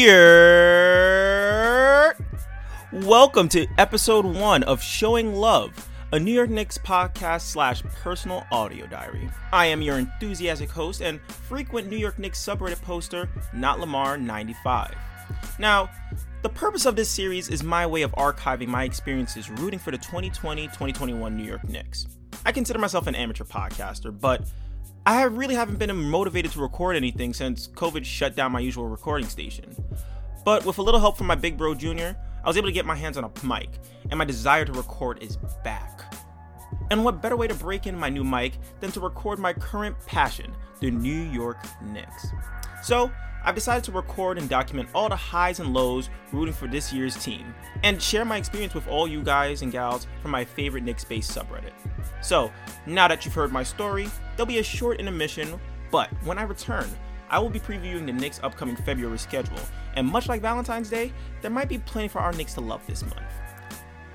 Yeah. Welcome to episode one of Showing Love, a New York Knicks podcast slash personal audio diary. I am your enthusiastic host and frequent New York Knicks subreddit poster, Not Lamar 95. Now, the purpose of this series is my way of archiving my experiences rooting for the 2020-2021 New York Knicks. I consider myself an amateur podcaster, but I really haven't been motivated to record anything since COVID shut down my usual recording station. But with a little help from my big bro Junior, I was able to get my hands on a mic, and my desire to record is back. And what better way to break in my new mic than to record my current passion, the New York Knicks? So, I've decided to record and document all the highs and lows rooting for this year's team, and share my experience with all you guys and gals from my favorite Knicks based subreddit. So, now that you've heard my story, there'll be a short intermission, but when I return, I will be previewing the Knicks' upcoming February schedule, and much like Valentine's Day, there might be plenty for our Knicks to love this month.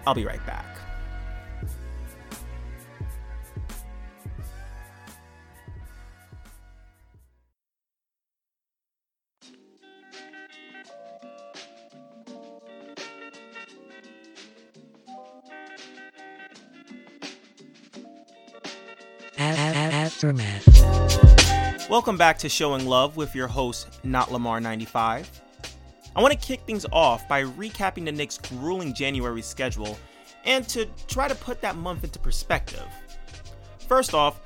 I'll be right back. Welcome back to Showing Love with your host, Not Lamar95. I want to kick things off by recapping the Knicks' grueling January schedule and to try to put that month into perspective. First off,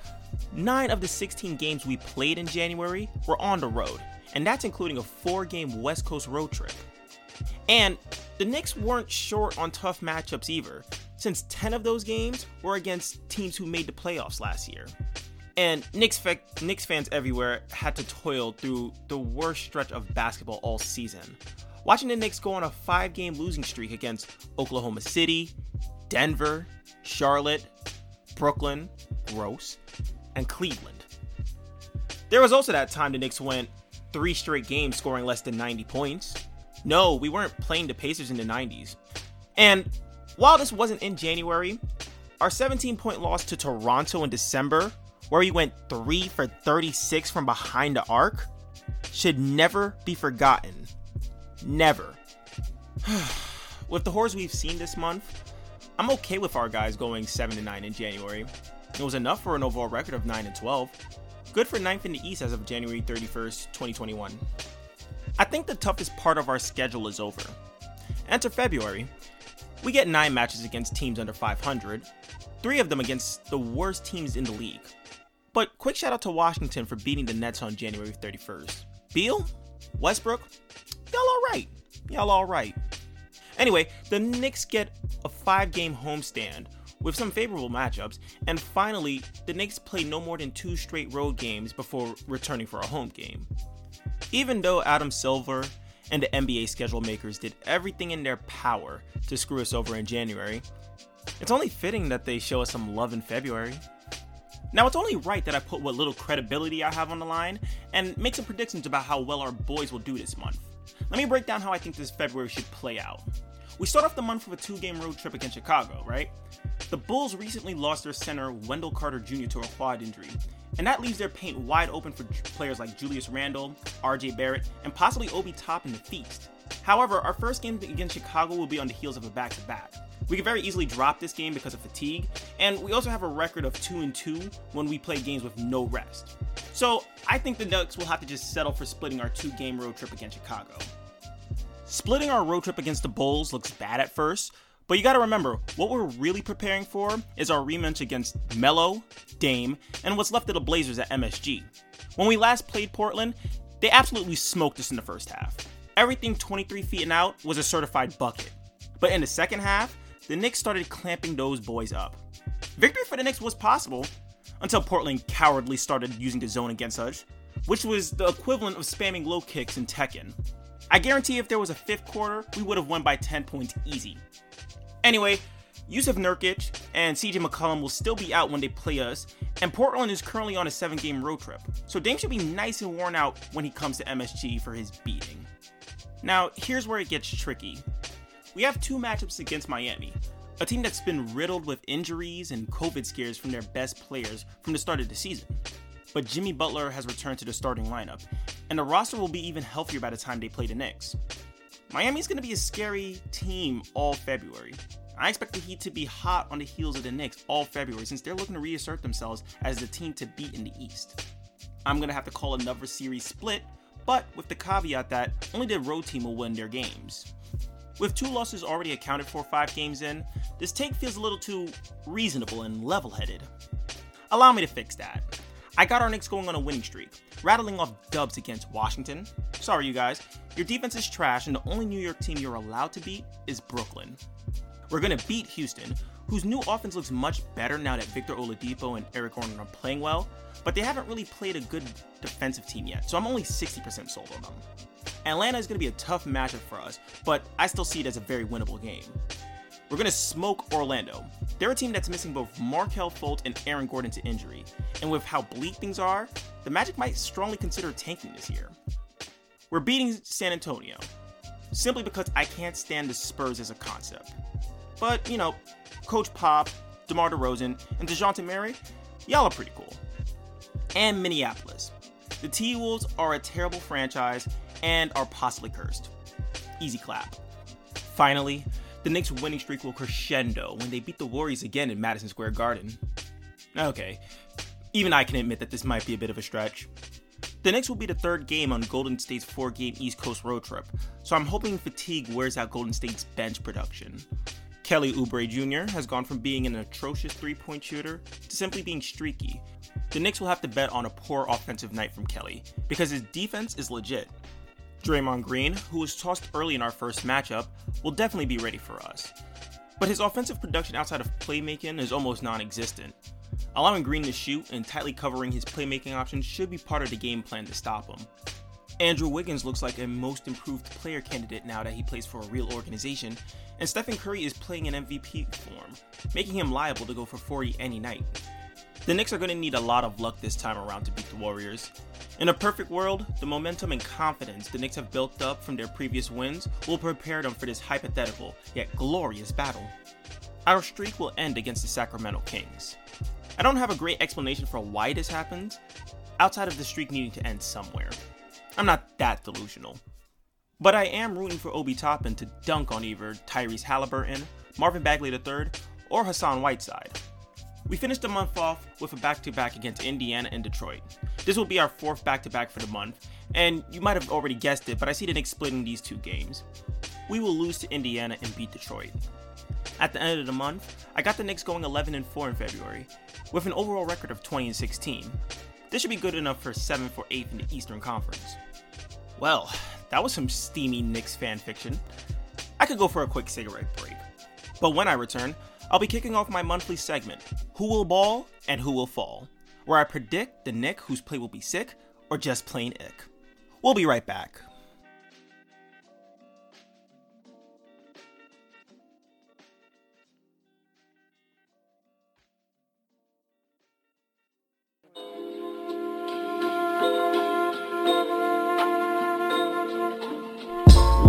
9 of the 16 games we played in January were on the road, and that's including a 4 game West Coast road trip. And the Knicks weren't short on tough matchups either, since 10 of those games were against teams who made the playoffs last year. And Knicks, fa- Knicks fans everywhere had to toil through the worst stretch of basketball all season. Watching the Knicks go on a five game losing streak against Oklahoma City, Denver, Charlotte, Brooklyn, gross, and Cleveland. There was also that time the Knicks went three straight games scoring less than 90 points. No, we weren't playing the Pacers in the 90s. And while this wasn't in January, our 17 point loss to Toronto in December where he went 3 for 36 from behind the arc, should never be forgotten. Never. with the horrors we've seen this month, I'm okay with our guys going 7 to 9 in January. It was enough for an overall record of 9 and 12. Good for 9th in the East as of January 31st, 2021. I think the toughest part of our schedule is over. Enter February. We get 9 matches against teams under 500, 3 of them against the worst teams in the league. But quick shout out to Washington for beating the Nets on January 31st. Beal? Westbrook? Y'all alright. Y'all alright. Anyway, the Knicks get a five game homestand with some favorable matchups, and finally, the Knicks play no more than two straight road games before returning for a home game. Even though Adam Silver and the NBA schedule makers did everything in their power to screw us over in January, it's only fitting that they show us some love in February. Now, it's only right that I put what little credibility I have on the line and make some predictions about how well our boys will do this month. Let me break down how I think this February should play out. We start off the month with a two game road trip against Chicago, right? The Bulls recently lost their center, Wendell Carter Jr., to a quad injury, and that leaves their paint wide open for players like Julius Randle, RJ Barrett, and possibly Obi Toppin the Feast. However, our first game against Chicago will be on the heels of a back to back. We could very easily drop this game because of fatigue, and we also have a record of 2 and 2 when we play games with no rest. So, I think the Knicks will have to just settle for splitting our two game road trip against Chicago. Splitting our road trip against the Bulls looks bad at first, but you gotta remember, what we're really preparing for is our rematch against Melo, Dame, and what's left of the Blazers at MSG. When we last played Portland, they absolutely smoked us in the first half. Everything 23 feet and out was a certified bucket. But in the second half, the Knicks started clamping those boys up. Victory for the Knicks was possible until Portland cowardly started using the zone against us, which was the equivalent of spamming low kicks in Tekken. I guarantee if there was a fifth quarter, we would have won by 10 points easy. Anyway, Jusuf Nurkic and CJ McCollum will still be out when they play us, and Portland is currently on a seven game road trip, so Dame should be nice and worn out when he comes to MSG for his beating. Now, here's where it gets tricky we have two matchups against Miami, a team that's been riddled with injuries and COVID scares from their best players from the start of the season. But Jimmy Butler has returned to the starting lineup, and the roster will be even healthier by the time they play the Knicks. Miami's going to be a scary team all February. I expect the Heat to be hot on the heels of the Knicks all February since they're looking to reassert themselves as the team to beat in the East. I'm going to have to call another series split, but with the caveat that only the road team will win their games. With two losses already accounted for five games in, this take feels a little too reasonable and level headed. Allow me to fix that. I got our Knicks going on a winning streak, rattling off dubs against Washington. Sorry, you guys. Your defense is trash, and the only New York team you're allowed to beat is Brooklyn. We're going to beat Houston, whose new offense looks much better now that Victor Oladipo and Eric Gordon are playing well, but they haven't really played a good defensive team yet, so I'm only 60% sold on them. Atlanta is going to be a tough matchup for us, but I still see it as a very winnable game. We're going to smoke Orlando. They're a team that's missing both Markelle Fultz and Aaron Gordon to injury, and with how bleak things are, the Magic might strongly consider tanking this year. We're beating San Antonio, simply because I can't stand the Spurs as a concept. But, you know, Coach Pop, DeMar DeRozan, and DeJounte Murray, y'all are pretty cool. And Minneapolis. The T Wolves are a terrible franchise and are possibly cursed. Easy clap. Finally, the Knicks' winning streak will crescendo when they beat the Warriors again in Madison Square Garden. Okay, even I can admit that this might be a bit of a stretch. The Knicks will be the third game on Golden State's four game East Coast road trip, so I'm hoping fatigue wears out Golden State's bench production. Kelly Oubre Jr. has gone from being an atrocious three point shooter to simply being streaky. The Knicks will have to bet on a poor offensive night from Kelly because his defense is legit. Draymond Green, who was tossed early in our first matchup, will definitely be ready for us. But his offensive production outside of playmaking is almost non existent. Allowing Green to shoot and tightly covering his playmaking options should be part of the game plan to stop him. Andrew Wiggins looks like a most improved player candidate now that he plays for a real organization, and Stephen Curry is playing in MVP form, making him liable to go for 40 any night. The Knicks are going to need a lot of luck this time around to beat the Warriors. In a perfect world, the momentum and confidence the Knicks have built up from their previous wins will prepare them for this hypothetical yet glorious battle. Our streak will end against the Sacramento Kings. I don't have a great explanation for why this happened, outside of the streak needing to end somewhere. I'm not that delusional. But I am rooting for Obi Toppin to dunk on either Tyrese Halliburton, Marvin Bagley III, or Hassan Whiteside. We finished the month off with a back to back against Indiana and Detroit. This will be our fourth back to back for the month, and you might have already guessed it, but I see the Knicks splitting these two games. We will lose to Indiana and beat Detroit. At the end of the month, I got the Knicks going 11 and 4 in February, with an overall record of 20 and 16. This should be good enough for 7th or 8th in the Eastern Conference. Well, that was some steamy Knicks fan fiction. I could go for a quick cigarette break. But when I return, I'll be kicking off my monthly segment, Who Will Ball and Who Will Fall, where I predict the Knick whose play will be sick or just plain ick. We'll be right back.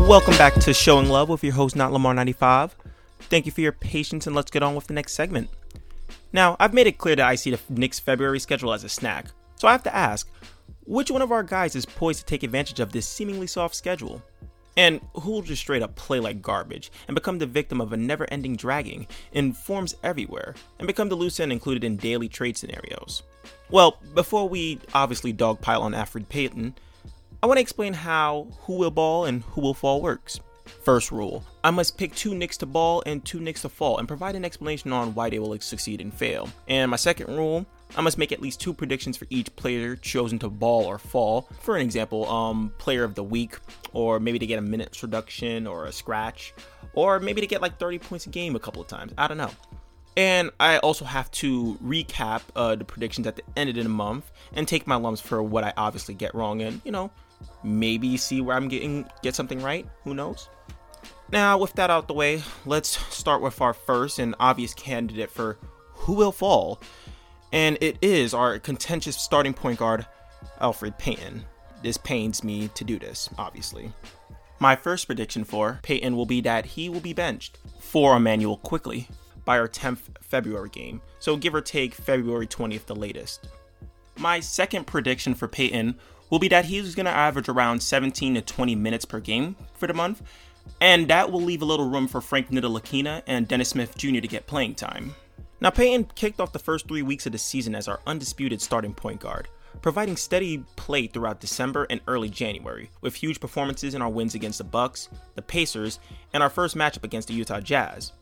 Welcome back to Showing Love with your host, Not Lamar95. Thank you for your patience, and let's get on with the next segment. Now, I've made it clear that I see the Knicks' February schedule as a snack, so I have to ask which one of our guys is poised to take advantage of this seemingly soft schedule? And who will just straight up play like garbage and become the victim of a never ending dragging in forms everywhere and become the loose end included in daily trade scenarios? Well, before we obviously dogpile on Elfrid Payton, I want to explain how who will ball and who will fall works. First rule I must pick two Knicks to ball and two Knicks to fall and provide an explanation on why they will succeed and fail. And my second rule I must make at least two predictions for each player chosen to ball or fall. For an example, um, player of the week, or maybe to get a minutes reduction or a scratch, or maybe to get like 30 points a game a couple of times. I don't know. And I also have to recap uh, the predictions at the end of the month and take my lumps for what I obviously get wrong and, you know, maybe see where I'm getting get something right. Who knows? Now, with that out the way, let's start with our first and obvious candidate for who will fall, and it is our contentious starting point guard, Elfrid Payton. This pains me to do this, obviously. My first prediction for Payton will be that he will be benched for Immanuel Quickley by our 10th February game, so give or take February 20th the latest. My second prediction for Payton will be that he's going to average around 17 to 20 minutes per game for the month, and that will leave a little room for Frank Ntilikina and Dennis Smith Jr. to get playing time. Now, Payton kicked off the first three weeks of the season as our undisputed starting point guard, providing steady play throughout December and early January, with huge performances in our wins against the Bucks, the Pacers, and our first matchup against the Utah Jazz.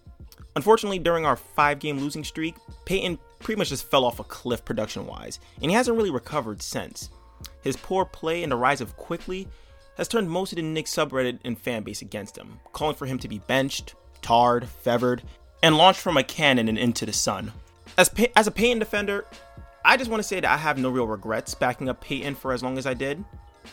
Unfortunately, during our five game losing streak, Payton pretty much just fell off a cliff production wise, and he hasn't really recovered since. His poor play and the rise of Quickley has turned most of the Knicks subreddit and fanbase against him, calling for him to be benched, tarred, feathered, and launched from a cannon and into the sun. As, Pay- as a Payton defender, I just want to say that I have no real regrets backing up Payton for as long as I did.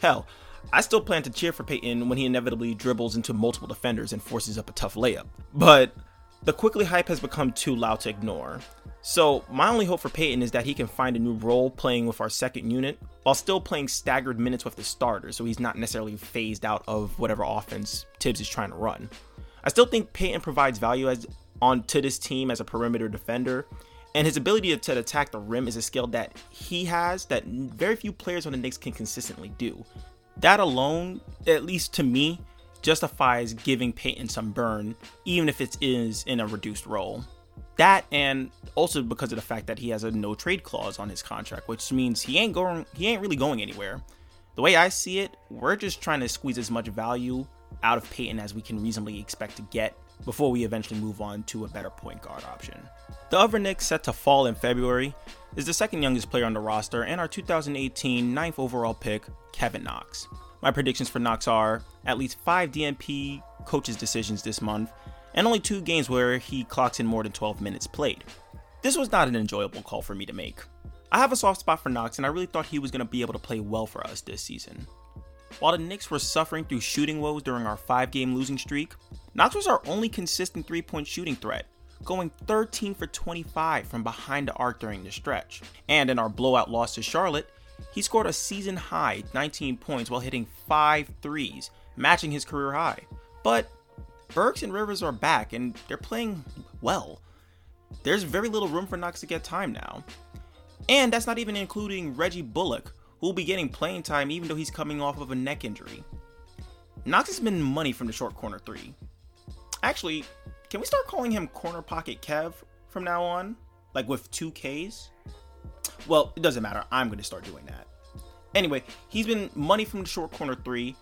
Hell, I still plan to cheer for Payton when he inevitably dribbles into multiple defenders and forces up a tough layup. But the Quickley hype has become too loud to ignore. So, my only hope for Payton is that he can find a new role playing with our second unit while still playing staggered minutes with the starters, so he's not necessarily phased out of whatever offense Thibs is trying to run. I still think Payton provides value as on to this team as a perimeter defender, and his ability to attack the rim is a skill that he has that very few players on the Knicks can consistently do. That alone, at least to me, justifies giving Payton some burn, even if it is in a reduced role. That and also because of the fact that he has a no trade clause on his contract, which means he ain't going he ain't really going anywhere. The way I see it, we're just trying to squeeze as much value out of Payton as we can reasonably expect to get before we eventually move on to a better point guard option. The other Knick set to fall in February is the second youngest player on the roster and our 2018 ninth overall pick, Kevin Knox. My predictions for Knox are at least five DNP coaches' decisions this month and only two games where he clocks in more than 12 minutes played. This was not an enjoyable call for me to make. I have a soft spot for Knox, and I really thought he was going to be able to play well for us this season. While the Knicks were suffering through shooting woes during our five game losing streak, Knox was our only consistent three point shooting threat, going 13 for 25 from behind the arc during the stretch. And in our blowout loss to Charlotte, he scored a season high 19 points while hitting five threes, matching his career high. But Burks and Rivers are back and they're playing well. There's very little room for Knox to get time now. And that's not even including Reggie Bullock, who will be getting playing time even though he's coming off of a neck injury. Knox has been money from the short corner three. Actually, can we start calling him Corner Pocket Kev from now on? Like with two Ks? Well, it doesn't matter. I'm going to start doing that. Anyway, he's been money from the short corner three,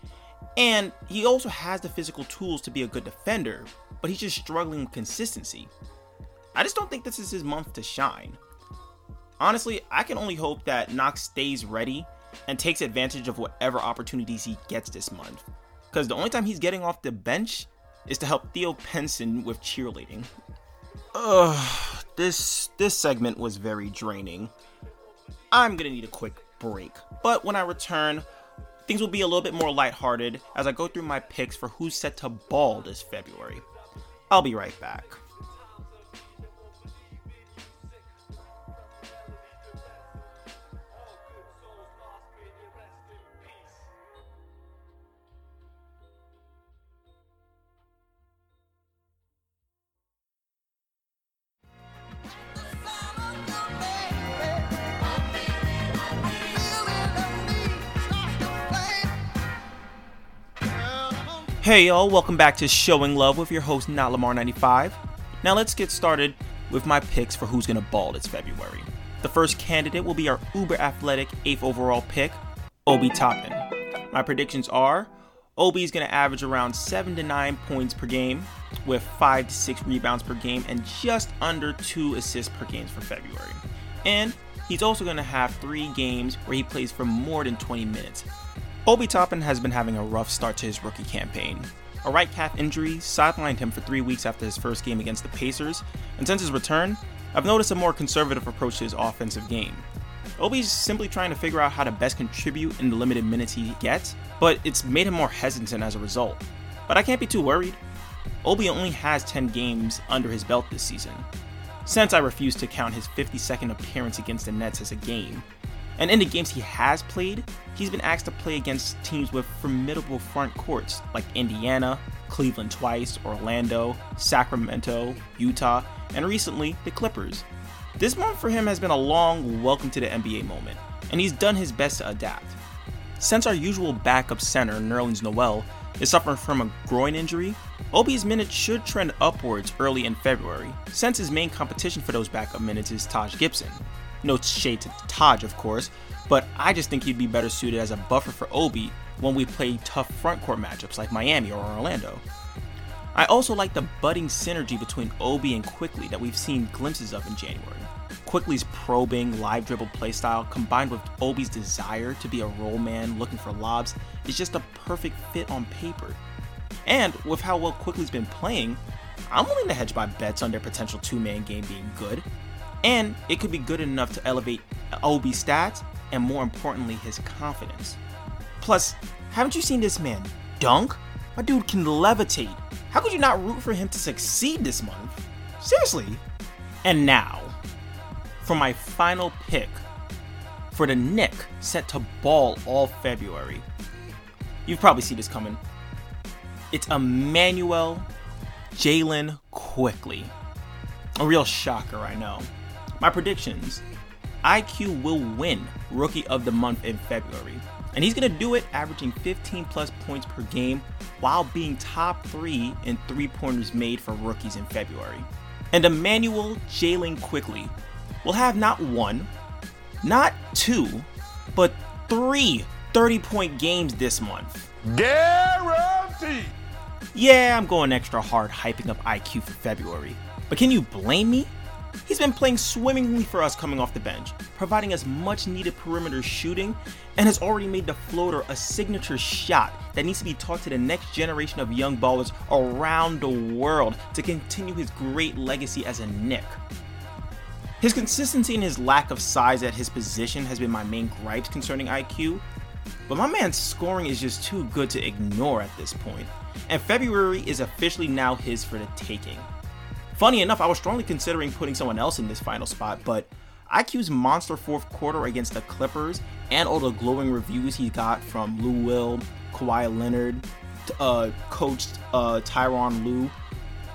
and he also has the physical tools to be a good defender, but he's just struggling with consistency. I just don't think this is his month to shine. Honestly, I can only hope that Knox stays ready and takes advantage of whatever opportunities he gets this month. Because the only time he's getting off the bench is to help Theo Pinson with cheerleading. Ugh, this this segment was very draining. I'm gonna need a quick break, but when I return, things will be a little bit more lighthearted as I go through my picks for who's set to ball this February. I'll be right back. Hey y'all, welcome back to Showing Love with your host Not Lamar95. Now let's get started with my picks for who's gonna ball this February. The first candidate will be our uber athletic 8th overall pick, Obi Toppin. My predictions are Obi is gonna average around 7 to 9 points per game, with 5 to 6 rebounds per game, and just under 2 assists per game for February. And he's also gonna have 3 games where he plays for more than 20 minutes, Obi Toppin has been having a rough start to his rookie campaign. A right calf injury sidelined him for three weeks after his first game against the Pacers, and since his return, I've noticed a more conservative approach to his offensive game. Obi's simply trying to figure out how to best contribute in the limited minutes he gets, but it's made him more hesitant as a result. But I can't be too worried. Obi only has 10 games under his belt this season. Since I refuse to count his 52nd appearance against the Nets as a game, and in the games he has played, he's been asked to play against teams with formidable front courts like Indiana, Cleveland twice, Orlando, Sacramento, Utah, and recently the Clippers. This month for him has been a long welcome to the NBA moment, and he's done his best to adapt. Since our usual backup center, Nerlens Noel, is suffering from a groin injury, Obi's minutes should trend upwards early in February, since his main competition for those backup minutes is Taj Gibson. No shade to Taj, of course, but I just think he'd be better suited as a buffer for Obi when we play tough frontcourt matchups like Miami or Orlando. I also like the budding synergy between Obi and Quickley that we've seen glimpses of in January. Quickley's probing, live dribble playstyle combined with Obi's desire to be a roll man looking for lobs is just a perfect fit on paper. And with how well Quickley's been playing, I'm willing to hedge my bets on their potential two man game being good. And it could be good enough to elevate Obi's stats and more importantly, his confidence. Plus, haven't you seen this man dunk? My dude can levitate. How could you not root for him to succeed this month? Seriously. And now, for my final pick for the Knick set to ball all February. You've probably seen this coming. It's Immanuel Jalen Quickley. A real shocker, I know. My predictions IQ will win Rookie of the Month in February. And he's going to do it averaging 15 plus points per game while being top three in three pointers made for rookies in February. And Immanuel Jalen Quickley will have not one, not two, but three 30 point games this month. Guaranteed! Yeah, I'm going extra hard hyping up IQ for February. But can you blame me? He's been playing swimmingly for us coming off the bench, providing us much needed perimeter shooting, and has already made the floater a signature shot that needs to be taught to the next generation of young ballers around the world to continue his great legacy as a Knick. His consistency and his lack of size at his position has been my main gripes concerning IQ, but my man's scoring is just too good to ignore at this point, and February is officially now his for the taking. Funny enough, I was strongly considering putting someone else in this final spot, but IQ's monster fourth quarter against the Clippers and all the glowing reviews he got from Lou Will, Kawhi Leonard, uh, coach uh, Tyronn Lue,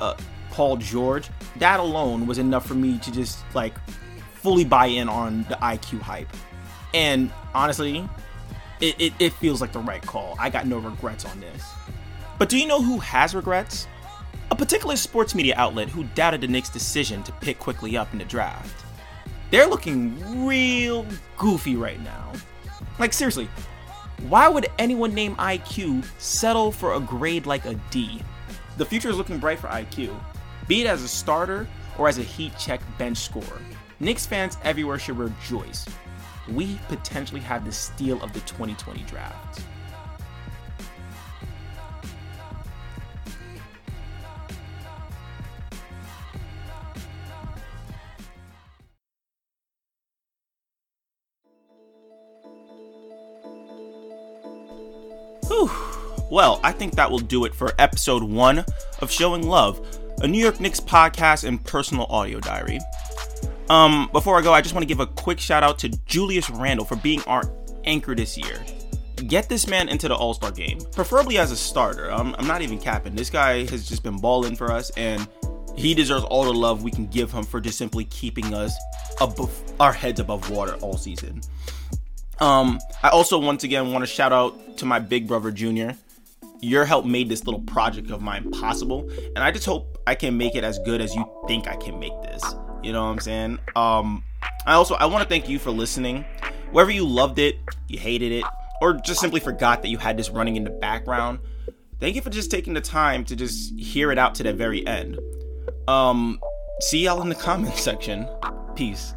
uh, Paul George, that alone was enough for me to just like fully buy in on the IQ hype. And honestly, it, it, it feels like the right call. I got no regrets on this. But do you know who has regrets? A particular sports media outlet who doubted the Knicks' decision to pick Quickley up in the draft. They're looking real goofy right now. Like, seriously, why would anyone named IQ settle for a grade like a D? The future is looking bright for IQ, be it as a starter or as a heat check bench scorer. Knicks fans everywhere should rejoice. We potentially have the steal of the 2020 draft. Whew. Well, I think that will do it for episode one of Showing Love, a New York Knicks podcast and personal audio diary. Um, before I go, I just want to give a quick shout out to Julius Randle for being our anchor this year. Get this man into the All Star game, preferably as a starter. I'm not even capping. This guy has just been balling for us, and he deserves all the love we can give him for just simply keeping us above our heads above water all season. Um, I also once again want to shout out to my big brother Junior. Your help made this little project of mine possible, and I just hope I can make it as good as you think I can make this. You know what I'm saying? Um, I also I want to thank you for listening. Whether you loved it, you hated it, or just simply forgot that you had this running in the background, thank you for just taking the time to just hear it out to the very end. Um, see y'all in the comment section. Peace.